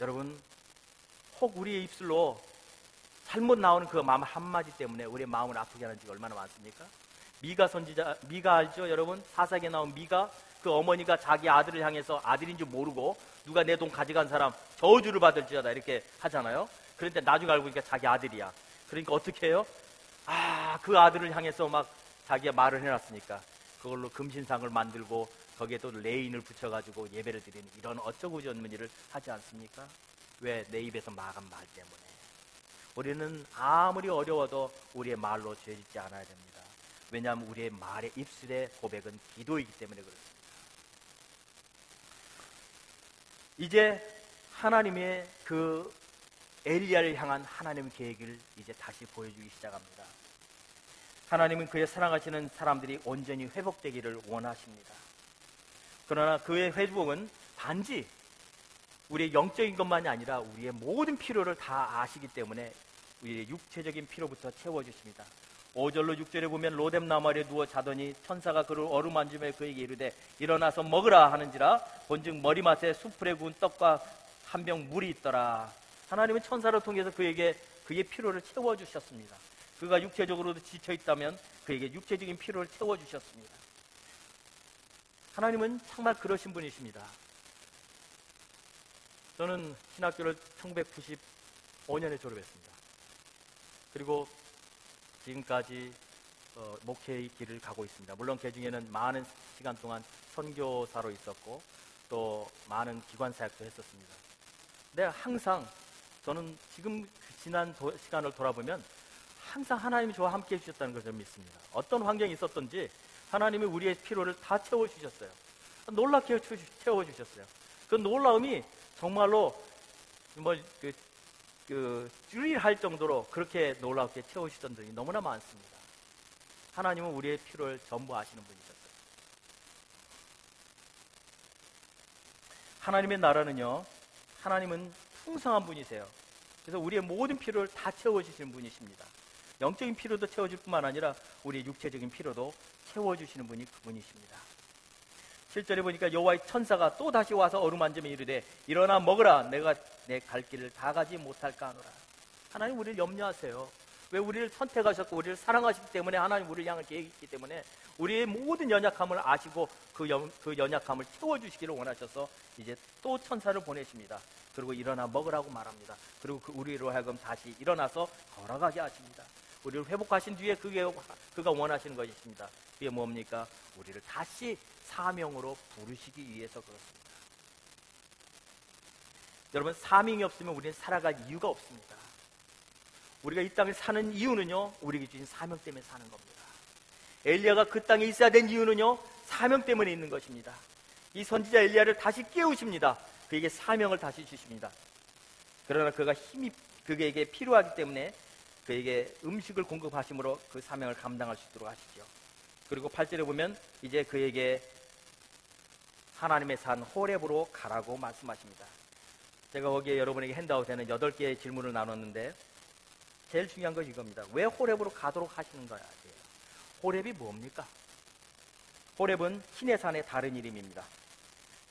여러분, 혹 우리의 입술로 잘못 나오는 그 마음 한마디 때문에 우리의 마음을 아프게 하는 지 얼마나 많습니까? 미가 선지자, 미가 알죠? 여러분? 사사기에 나온 미가 그 어머니가 자기 아들을 향해서 아들인 줄 모르고 누가 내 돈 가져간 사람 저주를 받을지어다 이렇게 하잖아요. 그런데 나중에 알고 보니까 자기 아들이야. 그러니까 어떻게 해요? 아, 그 아들을 향해서 막 자기가 말을 해놨으니까 그걸로 금신상을 만들고 거기에 또 레인을 붙여가지고 예배를 드리는 이런 어쩌고 저쩌는 일을 하지 않습니까? 왜? 내 입에서 막은 말 때문에. 우리는 아무리 어려워도 우리의 말로 죄 짓지 않아야 됩니다. 왜냐하면 우리의 말의 입술의 고백은 기도이기 때문에 그렇습니다. 이제 하나님의 그 엘리야를 향한 하나님의 계획을 이제 다시 보여주기 시작합니다. 하나님은 그의 사랑하시는 사람들이 온전히 회복되기를 원하십니다. 그러나 그의 회복은 단지 우리의 영적인 것만이 아니라 우리의 모든 필요를 다 아시기 때문에 우리의 육체적인 필요부터 채워주십니다. 5절로 6절에 보면 로뎀 아래 누워 자더니 천사가 그를 어루만지며 그에게 이르되 일어나서 먹으라 하는지라 본즉 머리맡에 수풀에 구운 떡과 한 병 물이 있더라. 하나님은 천사를 통해서 그에게 그의 필요를 채워주셨습니다. 그가 육체적으로도 지쳐 있다면 그에게 육체적인 필요를 채워주셨습니다. 하나님은 정말 그러신 분이십니다. 저는 신학교를 1995년에 졸업했습니다. 그리고 지금까지 어, 목회의 길을 가고 있습니다. 물론 그 중에는 많은 시간 동안 선교사로 있었고 또 많은 기관 사역도 했었습니다. 근데 항상 저는 지금 그 지난 도, 시간을 돌아보면 항상 하나님이 저와 함께 해주셨다는 것을 믿습니다. 어떤 환경이 있었던지 하나님이 우리의 필요를 다 채워주셨어요. 놀랍게 채워주셨어요. 그 놀라움이 정말로 뭐그 그 주의할 정도로 그렇게 놀랍게 채우시던 분이 너무나 많습니다. 하나님은 우리의 필요를 전부 아시는 분이셨어요. 하나님의 나라는요, 하나님은 풍성한 분이세요. 그래서 우리의 모든 필요를 다 채워주시는 분이십니다. 영적인 필요도 채워줄 뿐만 아니라 우리의 육체적인 필요도 채워주시는 분이 그분이십니다. 7절에 보니까 여호와의 천사가 또 다시 와서 어루만지며 이르되 일어나 먹으라. 내가 내 갈 길을 다 가지 못할까 하노라. 하나님 우리를 염려하세요. 왜 우리를 선택하셨고 우리를 사랑하시기 때문에 하나님 우리를 향할 계획이 있기 때문에 우리의 모든 연약함을 아시고 그, 연, 그 연약함을 채워주시기를 원하셔서 이제 또 천사를 보내십니다. 그리고 일어나 먹으라고 말합니다. 그리고 그 우리로 하여금 다시 일어나서 걸어가게 하십니다 우리를 회복하신 뒤에 그게 그가 원하시는 것이십니다 그게 뭡니까? 우리를 다시 사명으로 부르시기 위해서 그렇습니다. 여러분, 사명이 없으면 우리는 살아갈 이유가 없습니다. 우리가 이 땅을 사는 이유는요, 우리에게 주신 사명 때문에 사는 겁니다. 엘리야가 그 땅에 있어야 된 이유는요, 사명 때문에 있는 것입니다. 이 선지자 엘리야를 다시 깨우십니다. 그에게 사명을 다시 주십니다. 그러나 그가 힘이 그에게 필요하기 때문에 그에게 음식을 공급하심으로 그 사명을 감당할 수 있도록 하시죠. 그리고 8절에 보면 이제 그에게 하나님의 산 호랩으로 가라고 말씀하십니다. 제가 거기에 여러분에게 핸드아웃에는 8개의 질문을 나눴는데 제일 중요한 건 이겁니다. 왜 호랩으로 가도록 하시는 거야? 호랩이 뭡니까? 호랩은 신의 산의 다른 이름입니다.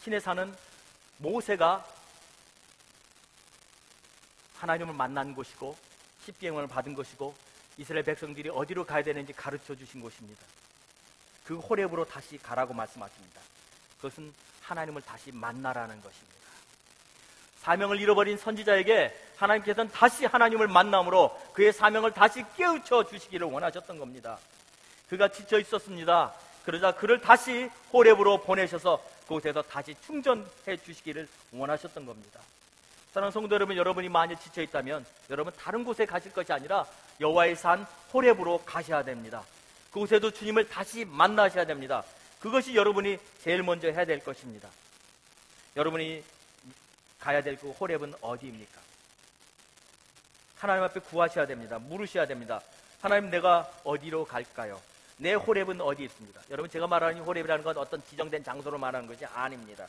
신의 산은 모세가 하나님을 만난 곳이고 십계명을 받은 것이고 이스라엘 백성들이 어디로 가야 되는지 가르쳐 주신 곳입니다. 그 호랩으로 다시 가라고 말씀하십니다. 그것은 하나님을 다시 만나라는 것입니다. 사명을 잃어버린 선지자에게 하나님께서는 다시 하나님을 만남으로 그의 사명을 다시 깨우쳐 주시기를 원하셨던 겁니다. 그가 지쳐 있었습니다. 그러자 그를 다시 호랩으로 보내셔서 그곳에서 다시 충전해 주시기를 원하셨던 겁니다. 사랑하는 성도 여러분, 여러분이 만약 지쳐 있다면 여러분 다른 곳에 가실 것이 아니라 여호와의 산 호렙으로 가셔야 됩니다. 그곳에도 주님을 다시 만나셔야 됩니다. 그것이 여러분이 제일 먼저 해야 될 것입니다. 여러분이 가야 될 그 호렙은 어디입니까? 하나님 앞에 구하셔야 됩니다. 물으셔야 됩니다. 하나님 내가 어디로 갈까요? 내 호렙은 어디 있습니다. 여러분 제가 말하는 호렙이라는 건 어떤 지정된 장소로 말하는 것이 아닙니다.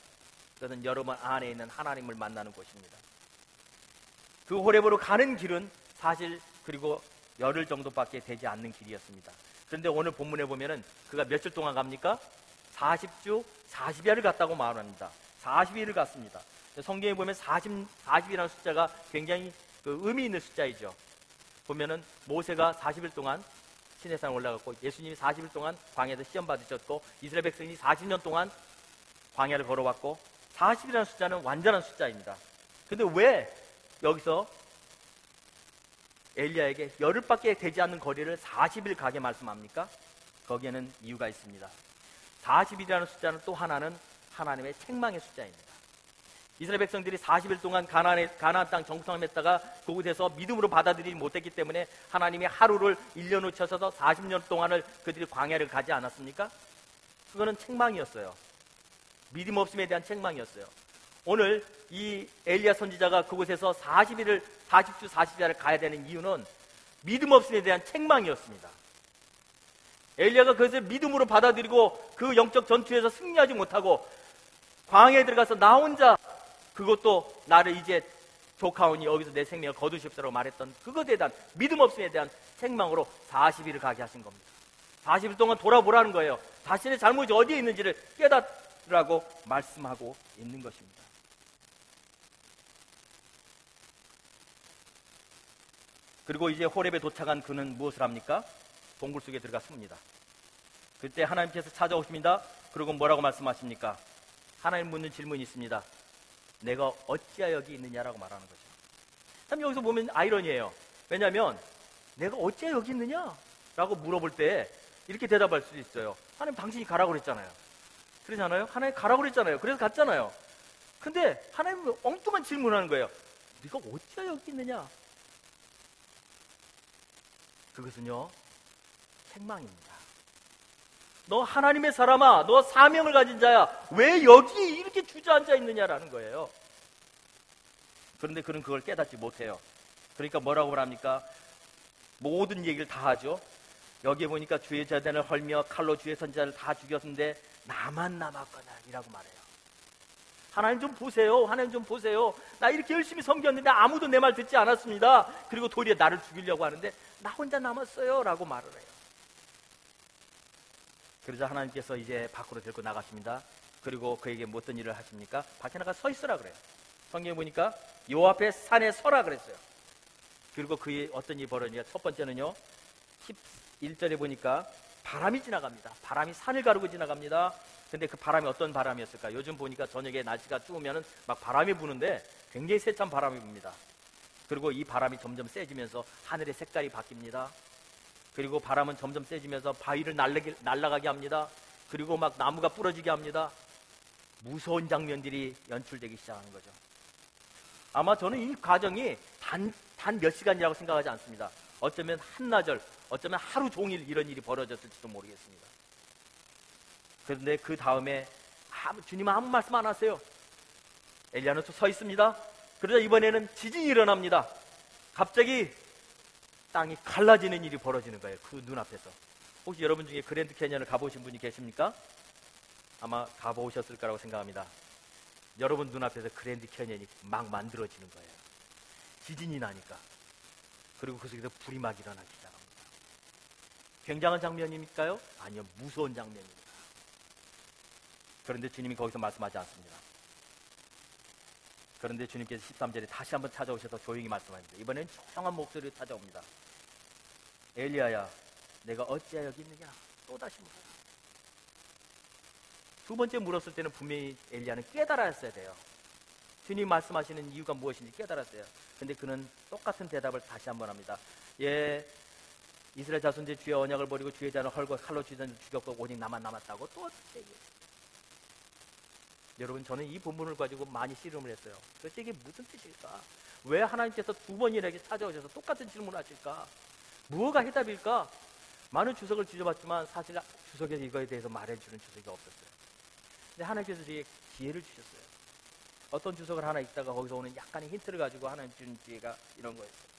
그것은 여러분 안에 있는 하나님을 만나는 곳입니다. 그 호렙으로 가는 길은 사실 그리고 열흘 정도밖에 되지 않는 길이었습니다. 그런데 오늘 본문에 보면은 그가 며칠 동안 갑니까? 40주 40일을 갔다고 말합니다. 40일을 갔습니다. 성경에 보면 40, 40이라는 숫자가 굉장히 그 의미 있는 숫자이죠. 보면은 모세가 40일 동안 시내산 올라갔고 예수님이 40일 동안 광야에서 시험 받으셨고 이스라엘 백성이 40년 동안 광야를 걸어왔고 40이라는 숫자는 완전한 숫자입니다. 근데 왜 여기서 엘리야에게 열흘밖에 되지 않는 거리를 40일 가게 말씀합니까? 거기에는 이유가 있습니다. 40일이라는 숫자는 또 하나는 하나님의 책망의 숫자입니다. 이스라엘 백성들이 40일 동안 가나안, 가나안 땅 정탐을 했다가 그곳에서 믿음으로 받아들이지 못했기 때문에 하나님이 하루를 1년으로 쳐서서 40년 동안을 그들이 광야를 가지 않았습니까? 그거는 책망이었어요. 믿음 없음에 대한 책망이었어요. 오늘 이 엘리야 선지자가 그곳에서 40일을 40주 40일을 가야 되는 이유는 믿음 없음에 대한 책망이었습니다. 엘리야가 그것을 믿음으로 받아들이고 그 영적 전투에서 승리하지 못하고 광야에 들어가서 나 혼자 그것도 나를 이제 조카오니 여기서 내 생명을 거두십시오라고 말했던 그것에 대한 믿음 없음에 대한 책망으로 40일을 가게 하신 겁니다. 40일 동안 돌아보라는 거예요. 자신의 잘못이 어디에 있는지를 깨닫으라고 말씀하고 있는 것입니다. 그리고 이제 호렙에 도착한 그는 무엇을 합니까? 동굴 속에 들어가 습니다. 그때 하나님께서 찾아오십니다. 그리고 뭐라고 말씀하십니까? 하나님 묻는 질문이 있습니다. 내가 어찌하여 여기 있느냐라고 말하는 거죠. 참 여기서 보면 아이러니예요. 왜냐하면 내가 어찌하여 여기 있느냐? 라고 물어볼 때 이렇게 대답할 수도 있어요. 하나님 당신이 가라고 그랬잖아요. 그러잖아요. 하나님 가라고 그랬잖아요. 그래서 갔잖아요. 근데 하나님 엉뚱한 질문을 하는 거예요. 네가 어찌하여 여기 있느냐? 그것은요. 책망입니다. 너 하나님의 사람아, 너 사명을 가진 자야. 왜 여기 이렇게 주저앉아 있느냐라는 거예요. 그런데 그는 그걸 깨닫지 못해요. 그러니까 뭐라고 말합니까? 모든 얘기를 다 하죠. 여기에 보니까 주의 재단을 헐며 칼로 주의 선자를 다 죽였는데 나만 남았거나 이라고 말해요. 하나님 좀 보세요. 하나님 좀 보세요. 나 이렇게 열심히 섬겼는데 아무도 내 말 듣지 않았습니다. 그리고 도리어 나를 죽이려고 하는데 나 혼자 남았어요. 라고 말을 해요. 그러자 하나님께서 이제 밖으로 들고 나가십니다. 그리고 그에게 뭐 어떤 일을 하십니까? 밖에 나가 서 있으라 그래요. 성경에 보니까 요 앞에 산에 서라 그랬어요. 그리고 그의 어떤 일이 벌어지냐? 첫 번째는요. 11절에 보니까 바람이 지나갑니다. 바람이 산을 가르고 지나갑니다. 근데 그 바람이 어떤 바람이었을까? 요즘 보니까 저녁에 날씨가 추우면은 막 바람이 부는데 굉장히 세찬 바람이 붑니다. 그리고 이 바람이 점점 세지면서 하늘의 색깔이 바뀝니다. 그리고 바람은 점점 세지면서 바위를 날아가게 합니다. 그리고 막 나무가 부러지게 합니다. 무서운 장면들이 연출되기 시작하는 거죠. 아마 저는 이 과정이 단, 단 몇 시간이라고 생각하지 않습니다. 어쩌면 한나절, 어쩌면 하루 종일 이런 일이 벌어졌을지도 모르겠습니다. 그런데 그 다음에 아무, 주님은 아무 말씀 안 하세요. 엘리야는 서 있습니다. 그러자 이번에는 지진이 일어납니다. 갑자기 땅이 갈라지는 일이 벌어지는 거예요. 그 눈앞에서. 혹시 여러분 중에 그랜드 캐년을 가보신 분이 계십니까? 아마 가보셨을 거라고 생각합니다. 여러분 눈앞에서 그랜드 캐년이 막 만들어지는 거예요. 지진이 나니까. 그리고 그 속에서 불이 막 일어나기 시작합니다. 굉장한 장면입니까요? 아니요, 무서운 장면입니다. 그런데 주님이 거기서 말씀하지 않습니다. 그런데 주님께서 13절에 다시 한번 찾아오셔서 조용히 말씀합니다. 이번엔 조용한 목소리로 찾아옵니다. 엘리야야, 내가 어찌하여 여기 있느냐? 또 다시 물어라. 두 번째 물었을 때는 분명히 엘리야는 깨달았어야 돼요. 주님 말씀하시는 이유가 무엇인지 깨달았어요. 근데 그는 똑같은 대답을 다시 한번 합니다. 예, 이스라엘 자손들 주의 언약을 버리고 주의 잔을 헐고 칼로 잔을 죽였고 오직 나만 남았다고 또 얘기해요. 여러분 저는 이 본문을 가지고 많이 씨름을 했어요. 도대체 이게 무슨 뜻일까? 왜 하나님께서 두 번이나 이렇게 찾아오셔서 똑같은 질문을 하실까? 무엇가 해답일까? 많은 주석을 뒤져봤지만 사실 주석에서 이거에 대해서 말해주는 주석이 없었어요. 근데 하나님께서 저에게 기회를 주셨어요. 어떤 주석을 하나 읽다가 거기서 오는 약간의 힌트를 가지고 하나님 주는 기회가 이런 거였어요.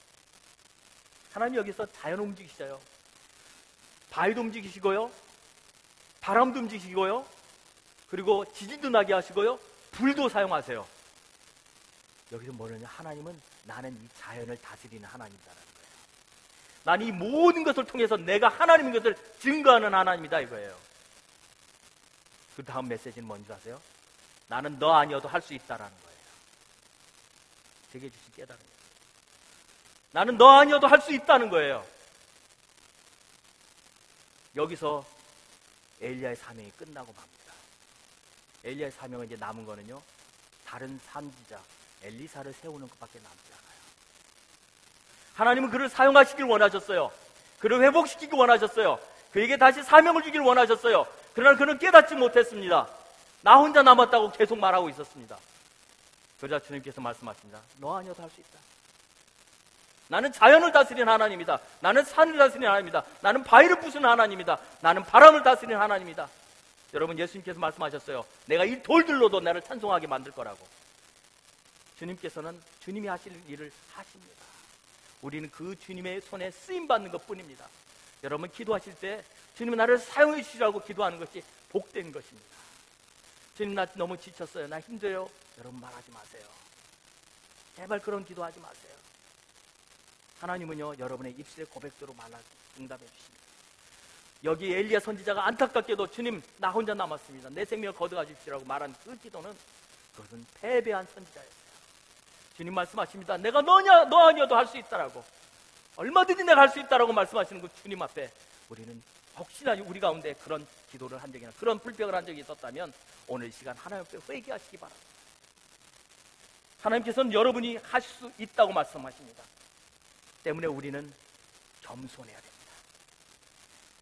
하나님 여기서 자연 움직이시죠. 바위도 움직이시고요. 바람도 움직이시고요. 그리고 지진도 나게 하시고요. 불도 사용하세요. 여기서 뭐냐면 하나님은 나는 이 자연을 다스리는 하나님이다라는 거예요. 나는 이 모든 것을 통해서 내가 하나님인 것을 증거하는 하나님이다 이거예요. 그 다음 메시지는 뭔지 아세요? 나는 너 아니어도 할 수 있다라는 거예요. 제게 주신 깨달음. 나는 너 아니어도 할 수 있다는 거예요. 여기서 엘리야의 사명이 끝나고 맙니다. 엘리야의 사명은 이제 남은 거는요. 다른 산지자 엘리사를 세우는 것밖에 남지 않아요. 하나님은 그를 사용하시길 원하셨어요. 그를 회복시키기 원하셨어요. 그에게 다시 사명을 주길 원하셨어요. 그러나 그는 깨닫지 못했습니다. 나 혼자 남았다고 계속 말하고 있었습니다. 그러자 주님께서 말씀하십니다. 너 아니어도 할 수 있다. 나는 자연을 다스리는 하나님이다. 나는 산을 다스리는 하나님이다. 나는 바위를 부수는 하나님이다. 나는 바람을 다스리는 하나님이다. 여러분 예수님께서 말씀하셨어요. 내가 이 돌들로도 나를 찬송하게 만들 거라고. 주님께서는 주님이 하실 일을 하십니다. 우리는 그 주님의 손에 쓰임 받는 것 뿐입니다. 여러분 기도하실 때 주님 나를 사용해 주시라고 기도하는 것이 복된 것입니다. 주님 나 너무 지쳤어요. 나 힘들어요. 여러분 말하지 마세요. 제발 그런 기도하지 마세요. 하나님은요 여러분의 입술의 고백대로 말라 응답해 주십니다. 여기 엘리야 선지자가 안타깝게도 주님 나 혼자 남았습니다. 내 생명을 거두어 주십시오라고 말한 그 기도는 그것은 패배한 선지자였어요. 주님 말씀하십니다. 내가 너냐 너 아니어도 할 수 있다라고 얼마든지 내가 할 수 있다라고 말씀하시는 그 주님 앞에 우리는 혹시나 우리 가운데 그런 기도를 한 적이나 그런 불평을 한 적이 있었다면 오늘 시간 하나님 앞에 회개하시기 바랍니다. 하나님께서는 여러분이 하실 수 있다고 말씀하십니다. 때문에 우리는 겸손해야 됩니다.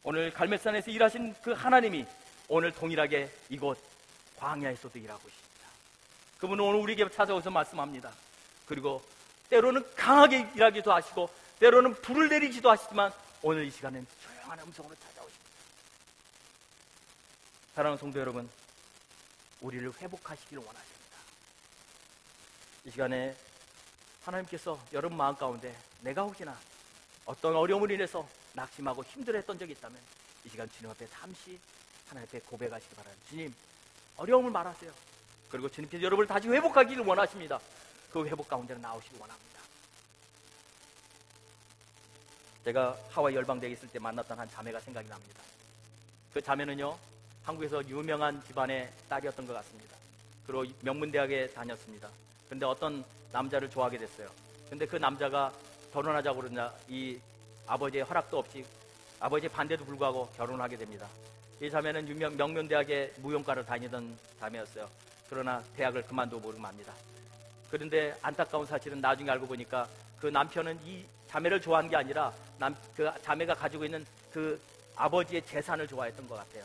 오늘 갈매산에서 일하신 그 하나님이 오늘 동일하게 이곳 광야에서도 일하고 있습니다. 그분은 오늘 우리에게 찾아오서 말씀합니다. 그리고 때로는 강하게 일하기도 하시고 때로는 불을 내리기도 하시지만 오늘 이 시간은 조용한 음성으로 찾아오십니다. 사랑하는 성도 여러분, 우리를 회복하시기를 원하십니다. 이 시간에 하나님께서 여러분 마음 가운데 내가 혹시나 어떤 어려움을 인해서 낙심하고 힘들어했던 적이 있다면 이 시간 주님 앞에 잠시 하나님 앞에 고백하시기 바랍니다. 주님, 어려움을 말하세요. 그리고 주님께서 여러분을 다시 회복하기를 원하십니다. 그 회복 가운데로 나오시기 원합니다. 제가 하와이 열방대에 있을 때 만났던 한 자매가 생각이 납니다. 그 자매는요, 한국에서 유명한 집안의 딸이었던 것 같습니다. 그리고 명문대학에 다녔습니다. 근데 어떤 남자를 좋아하게 됐어요. 근데 그 남자가 결혼하자고 그러냐, 이 아버지의 허락도 없이 아버지의 반대도 불구하고 결혼을 하게 됩니다. 이 자매는 유명, 명문대학의 무용과를 다니던 자매였어요. 그러나 대학을 그만두고 모르고 맙니다. 그런데 안타까운 사실은 나중에 알고 보니까 그 남편은 이 자매를 좋아한 게 아니라 남, 그 자매가 가지고 있는 그 아버지의 재산을 좋아했던 것 같아요.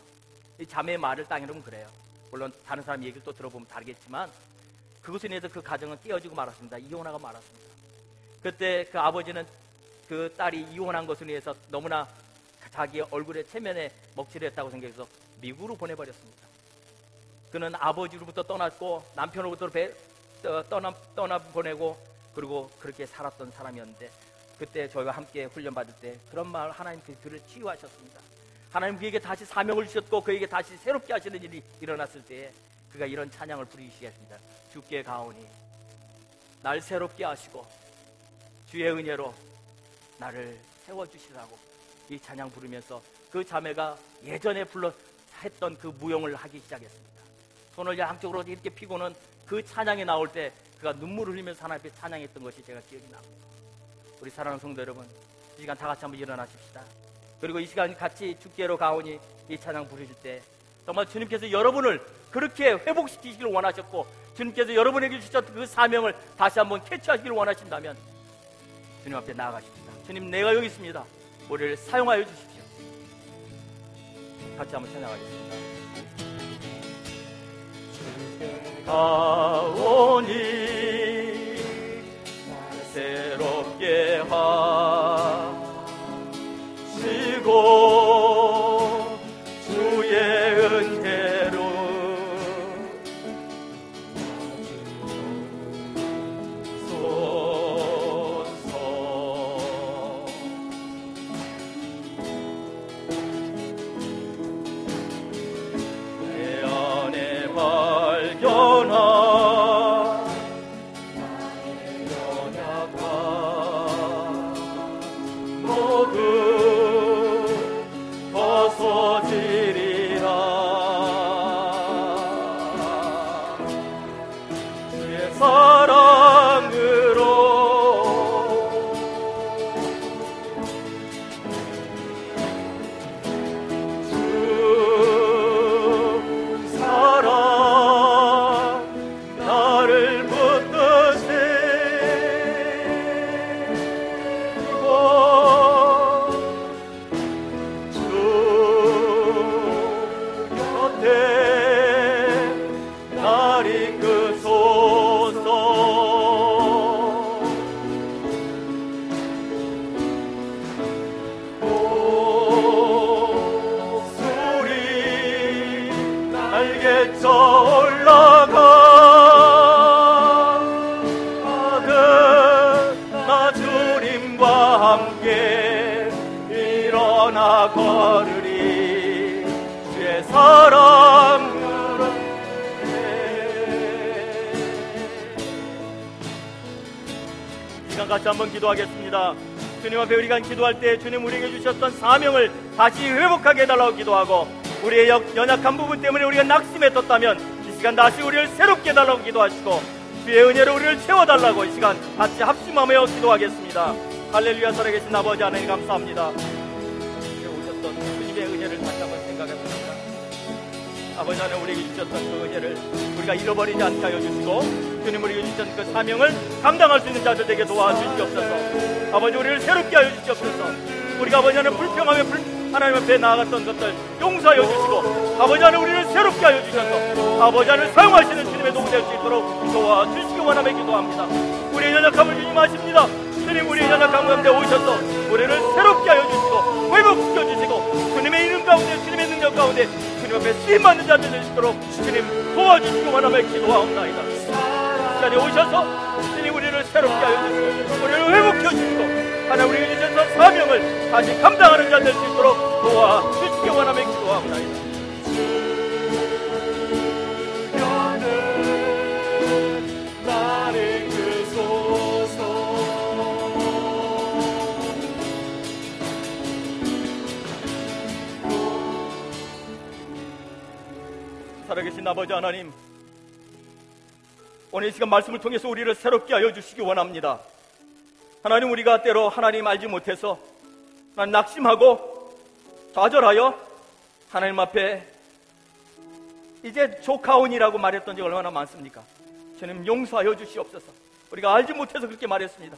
이 자매의 말을 땅이로면 그래요. 물론 다른 사람 얘기를 또 들어보면 다르겠지만 그것에 인해서 그 가정은 깨어지고 말았습니다. 이혼하고 말았습니다. 그때 그 아버지는 그 딸이 이혼한 것을 위해서 너무나 자기 얼굴에 체면에 먹칠을 했다고 생각해서 미국으로 보내버렸습니다. 그는 아버지로부터 떠났고 남편으로부터 배, 떠나, 떠나 보내고 그리고 그렇게 살았던 사람이었는데 그때 저희가 함께 훈련받을 때 그런 말 하나님 그 그를 치유하셨습니다. 하나님 그에게 다시 사명을 주셨고 그에게 다시 새롭게 하시는 일이 일어났을 때에 그가 이런 찬양을 부르기 시작했습니다. 주께 가오니 날 새롭게 하시고 주의 은혜로 나를 세워주시라고 이 찬양 부르면서 그 자매가 예전에 불러 했던 그 무용을 하기 시작했습니다. 손을 양쪽으로 이렇게 피고는 그 찬양이 나올 때 그가 눈물을 흘리면서 하나님 앞에 찬양했던 것이 제가 기억이 납니다. 우리 사랑하는 성도 여러분, 이 시간 다 같이 한번 일어나십시다. 그리고 이 시간 같이 주께로 가오니 이 찬양 부르실 때 정말 주님께서 여러분을 그렇게 회복시키시기를 원하셨고 주님께서 여러분에게 주셨던 그 사명을 다시 한번 캐치하시기를 원하신다면 주님 앞에 나아가십시다. 주님 내가 여기 있습니다. 우리를 사용하여 주십시오. 같이 한번 찬양하겠습니다. 하오니 새롭게 하시고 기도하겠습니다. 주님 앞에 우리가 기도할 때 주님 우리에게 주셨던 사명을 다시 회복하게 해달라고 기도하고 우리의 역- 연약한 부분 때문에 우리가 낙심에 떴다면 이 시간 다시 우리를 새롭게 해달라고 기도하시고 주의 은혜로 우리를 채워달라고 이 시간 같이 합심하며 기도하겠습니다. 할렐루야 살아계신 아버지 하나님 감사합니다. 오셨던 주님의 은혜를 다시 한번 생각해봅니다. 아버지 하나님 우리에게 주셨던 그 은혜를 우리가 잃어버리지 않게 하여 주시고 주님 우리에게 주셨던 그 사명을 감당할 수 있는 자들 되게 도와주시옵소서. 아버지 우리를 새롭게 하여 주시옵소서. 우리가 아버지 하나님 불평하며 불, 하나님 앞에 나아갔던 것들 용서하여 주시고 아버지 하나님 우리를 새롭게 하여 주셔서 아버지 하나님 사용하시는 주님의 도움 될수 있도록 도와주시기 원하며 기도합니다. 우리의 연약함을 주님 아십니다. 주님 우리의 연약함 가운데 오셔서 우리를 새롭게 하여 주시고 회복시켜 주시고 주님의 이름 가운데 주님의 능력 가운데 주님 앞에 쓰임받는 자들 있도록 주님 도와주시기 원하며 기도하옵나이다. 이 자리에 오셔서 주님 우리를 새롭게 하여 주시고 우리를 회복해 주시고 하나님 우리에게 주셔서 사명을 다시 감당하는 자 될 수 있도록 도와주시기 원하며 기도하옵나이다. 살아계신 아버지 하나님 오늘 이 시간 말씀을 통해서 우리를 새롭게 하여 주시기 원합니다. 하나님 우리가 때로 하나님 알지 못해서 난 낙심하고 좌절하여 하나님 앞에 이제 조카온이라고 말했던 적이 얼마나 많습니까? 주님 용서하여 주시옵소서. 우리가 알지 못해서 그렇게 말했습니다.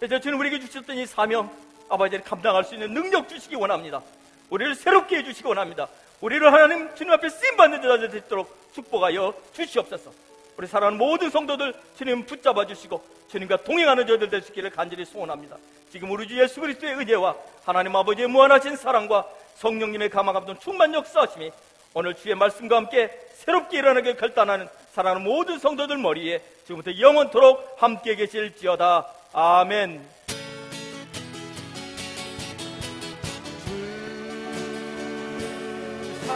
그래서 주님 우리에게 주셨던 이 사명 아버지를 감당할 수 있는 능력 주시기 원합니다. 우리를 새롭게 해주시기 원합니다. 우리를 하나님 주님 앞에 쓰임 받는 자들 되도록 축복하여 주시옵소서 우리 사랑하는 모든 성도들 주님 붙잡아 주시고 주님과 동행하는 수 있기를 간절히 소원합니다. 지금 우리 주 예수 그리스도의 은혜와 하나님 아버지의 무한하신 사랑과 성령님의 감화감동 충만 역사하심이 오늘 주의 말씀과 함께 새롭게 일어나게 결단하는 사랑하는 모든 성도들 머리에 지금부터 영원토록 함께 계실지어다. 아멘